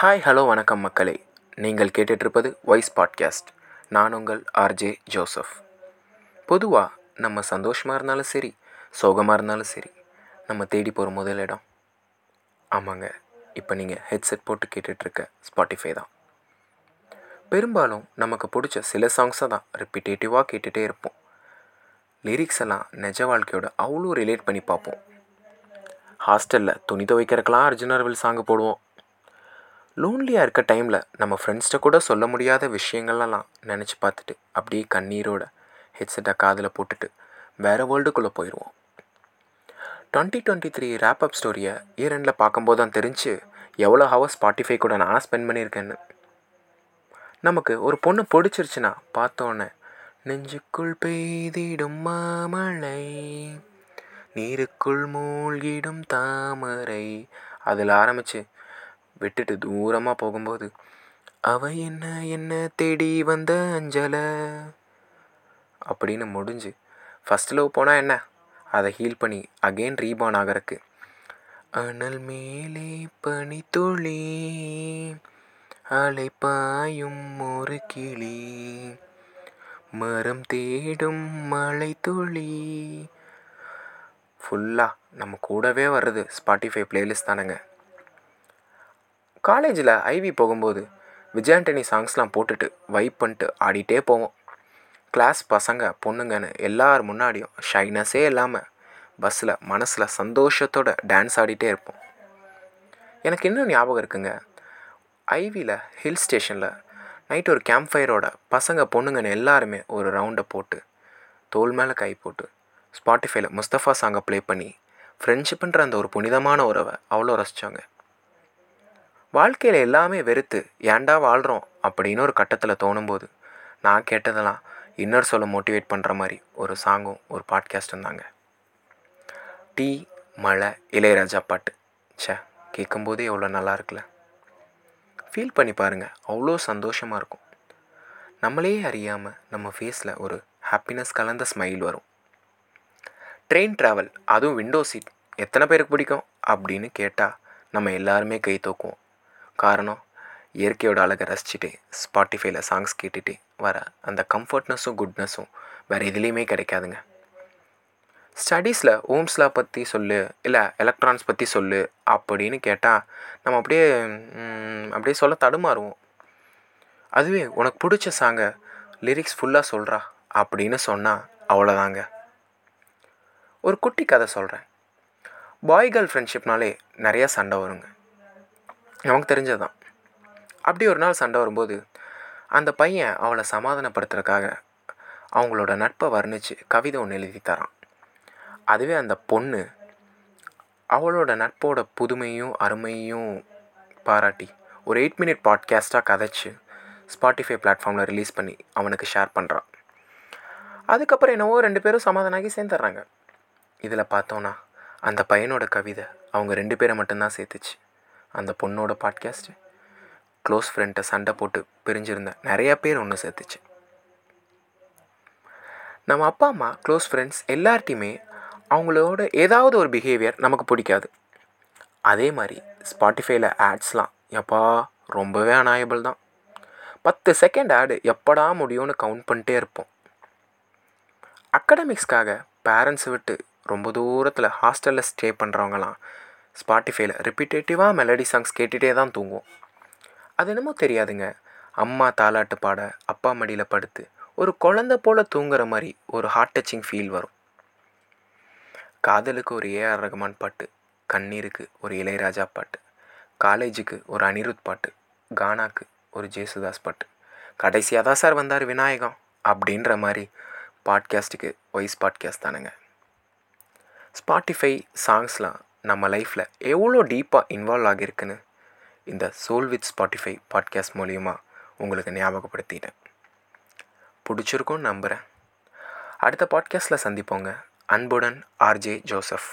Hi hello வணக்கம் மக்களே. நீங்கள் கேட்டுட்ருப்பது வாய்ஸ் பாட்காஸ்ட் நான் உங்கள் ஆர்ஜே ஜோசப் பொதுவாக நம்ம சந்தோஷமாக இருந்தாலும் சரி சோகமாக இருந்தாலும் சரி நம்ம தேடி போகிற முதல் இடம். ஆமாங்க இப்போ நீங்கள் ஹெட்செட் போட்டு கேட்டுட்ருக்க ஸ்பாட்டிஃபை தான். பெரும்பாலும் நமக்கு பிடிச்ச சில சாங்ஸை தான் ரிப்பிட்டேட்டிவாக கேட்டுகிட்டே இருப்போம். லிரிக்ஸ் எல்லாம் நிஜ வாழ்க்கையோட அவ்வளோ ரிலேட் பண்ணி பார்ப்போம். ஹாஸ்டலில் துணி துவைக்கிறக்கெல்லாம் அர்ஜுனர்வில் சாங்கு போடுவோம். லோன்லியாக இருக்க டைமில் நம்ம ஃப்ரெண்ட்ஸ்கிட்ட கூட சொல்ல முடியாத விஷயங்கள்லாம் நினச்சி பார்த்துட்டு அப்படியே கண்ணீரோட ஹெட்செட்டை காதில் போட்டுட்டு வேறு வேர்ல்டுக்குள்ளே போயிடுவோம் டுவெண்ட்டி டுவெண்ட்டி த்ரீ ரேப்அப் ஸ்டோரியை ஈரண்டில் பார்க்கும்போது தான் தெரிஞ்சு எவ்வளோ ஹவர்ஸ் ஸ்பாட்டிஃபை கூட நான் ஸ்பெண்ட் பண்ணியிருக்கேன்னு. நமக்கு ஒரு பொண்ணு பிடிச்சிருச்சுன்னா பார்த்தோன்னே நெஞ்சுக்குள் பெய்திடும் மாமழை நீருக்குள் மூழ்கிடும் தாமரை. அதில் ஆரம்பித்து விட்டுட்டு தூரமாக போகும்போது அவ என்ன என்ன தேடி வந்த அஞ்சலை? அப்படின்னு முடிஞ்சு ஃபஸ்ட் லவ் போனால் என்ன? அதை ஹீல் பண்ணி அகெயின் ரீபான் ஆகிறதுக்கு அனல் மேலே பனி துளி அலை பாயும் ஒரு கிளி மரம் தேடும் மலை துளி. ஃபுல்லாக நம்ம கூடவே வர்றது ஸ்பாட்டிஃபை பிளேலிஸ்ட் தானேங்க. காலேஜில் ஐவி போகும்போது விஜயாண்டனி சாங்ஸ்லாம் போட்டுட்டு வைப் பண்ணிட்டு ஆடிட்டே போவோம். கிளாஸ் பசங்க பொண்ணுங்கன்னு எல்லார் முன்னாடியும் ஷைனஸே இல்லாமல் பஸ்ஸில் மனசில் சந்தோஷத்தோட டான்ஸ் ஆடிட்டே இருப்போம். எனக்கு இன்னும் ஞாபகம் இருக்குங்க? ஐவியில் ஹில் ஸ்டேஷனில் நைட் ஒரு கேம்ப் ஃபயரோட பசங்க பொண்ணுங்கன்னு எல்லாருமே ஒரு ரவுண்டை போட்டு தோல் மேலே கை போட்டு ஸ்பாட்டிஃபைல முஸ்தஃபா சாங்கை ப்ளே பண்ணி ஃப்ரெண்ட்ஷிப்புன்ற அந்த ஒரு புனிதமான உறவை அவ்வளோ ரசித்தாங்க வாழ்க்கையில் எல்லாமே வெறுத்து ஏன்டா வாழ்கிறோம் அப்படின்னு ஒரு கட்டத்தில் தோணும்போது நான் கேட்டதெல்லாம் இன்னர் சொல்ல மோட்டிவேட் பண்ணுற மாதிரி ஒரு சாங்கும் ஒரு பாட்காஸ்ட்டும் தாங்க. டீ மழை இளையராஜா பாட்டு. ச்சே கேட்கும்போதே எவ்வளோ நல்லா இருக்குல்ல. ஃபீல் பண்ணி பாருங்கள் அவ்வளோ சந்தோஷமாக இருக்கும். நம்மளே அறியாமல் நம்ம ஃபேஸில் ஒரு ஹாப்பினஸ் கலந்த ஸ்மைல் வரும். ட்ரெயின் ட்ராவல் அதுவும் விண்டோ சீட் எத்தனை பேருக்கு பிடிக்கும்? அப்படின்னு கேட்டால் நம்ம எல்லாருமே கை தூக்குவோம். காரணம் இயற்கையோட அழகை ரசிச்சுட்டு ஸ்பாட்டிஃபைல சாங்ஸ் கேட்டுட்டு வர அந்த கம்ஃபர்ட்னஸும் குட்னஸும் வேறு எதுலேயுமே கிடைக்காதுங்க. ஸ்டடீஸில் ஓம்ஸ்லா பற்றி சொல்லு இல்லை எலக்ட்ரான்ஸ் பற்றி சொல்லு அப்படின்னு கேட்டால் நம்ம அப்படியே அப்படியே சொல்ல தடுமாறுவோம். அதுவே உனக்கு பிடிச்ச சாங்கை லிரிக்ஸ் ஃபுல்லாக சொல்கிறா அப்படின்னு சொன்னால் அவ்வளோதாங்க ஒரு குட்டி கதை சொல்கிறேன் பாய் கேர்ள் ஃப்ரெண்ட்ஷிப்னாலே நிறையா சண்டை வருங்க. நமக்கு தெரிஞ்சது தான் அப்படி ஒரு நாள் சண்டை வரும்போது அந்த பையன் அவளை சமாதானப்படுத்துறதுக்காக அவங்களோட நட்பை வர்ணித்து கவிதை ஒன்று எழுதி தரான். அதுவே அந்த பொண்ணு அவளோட நட்போட புதுமையும் அருமையும் பாராட்டி ஒரு எயிட் மினிட் பாட்காஸ்ட்டாக கதைச்சு ஸ்பாட்டிஃபை பிளாட்ஃபார்மில் ரிலீஸ் பண்ணி அவனுக்கு ஷேர் பண்ணுறான் அதுக்கப்புறம் என்னவோ ரெண்டு பேரும் சமாதானாகி சேர்ந்துடுறாங்க. இதில் பார்த்தோன்னா அந்த பையனோட கவிதை அவங்க ரெண்டு பேரை மட்டும்தான் சேர்த்துச்சு. அந்த பொண்ணோட பாட்காஸ்ட்டு க்ளோஸ் ஃப்ரெண்ட்டை சண்டை போட்டு பிரிஞ்சிருந்த நிறையா பேர் ஒன்று சேர்த்துச்சு. நம்ம அப்பா அம்மா க்ளோஸ் ஃப்ரெண்ட்ஸ் எல்லார்ட்டையுமே அவங்களோட ஏதாவது ஒரு பிஹேவியர் நமக்கு பிடிக்காது. அதே மாதிரி ஸ்பாட்டிஃபைல ஆட்ஸ்லாம் எப்பா ரொம்பவே அனாயபிள் தான். பத்து செகண்ட் ஆடு எப்படா முடியும்னு கவுண்ட் பண்ணிட்டே இருப்போம். அக்கடமிக்ஸ்க்காக பேரண்ட்ஸை விட்டு ரொம்ப தூரத்தில் ஹாஸ்டலில் ஸ்டே பண்ணுறவங்களாம் ஸ்பாட்டிஃபைல ரிப்பீட்டேட்டிவாக மெலடி சாங்ஸ் கேட்டுகிட்டே தான் தூங்குவோம். அது என்னமோ தெரியாதுங்க. அம்மா தாலாட்டு பாட அப்பா மடியில் படுத்து ஒரு குழந்தை போல் தூங்குற மாதிரி ஒரு ஹார்ட் டச்சிங் ஃபீல் வரும். காதலுக்கு ஒரு ஏஆர் ரகுமான் பாட்டு கண்ணீருக்கு ஒரு இளையராஜா பாட்டு காலேஜுக்கு ஒரு அனிருத் பாட்டு கானாக்கு ஒரு ஜேசுதாஸ் பாட்டு கடைசியாக தான் சார் வந்தார் விநாயகம் அப்படின்ற மாதிரி பாட்காஸ்ட்டுக்கு வாய்ஸ் பாட்காஸ்ட் தானுங்க. ஸ்பாட்டிஃபை சாங்ஸ்லாம் நம்ம லைஃப்பில் எவ்வளோ டீப்பாக இன்வால்வ் ஆகியிருக்குன்னு இந்த சோல் வித் ஸ்பாட்டிஃபை பாட்காஸ்ட் மூலியமாக உங்களுக்கு ஞாபகப்படுத்திட்டேன். பிடிச்சிருக்கும்னு நம்புகிறேன் அடுத்த பாட்காஸ்ட்டில் சந்திப்போங்க. அன்புடன் ஆர்ஜே ஜோசப்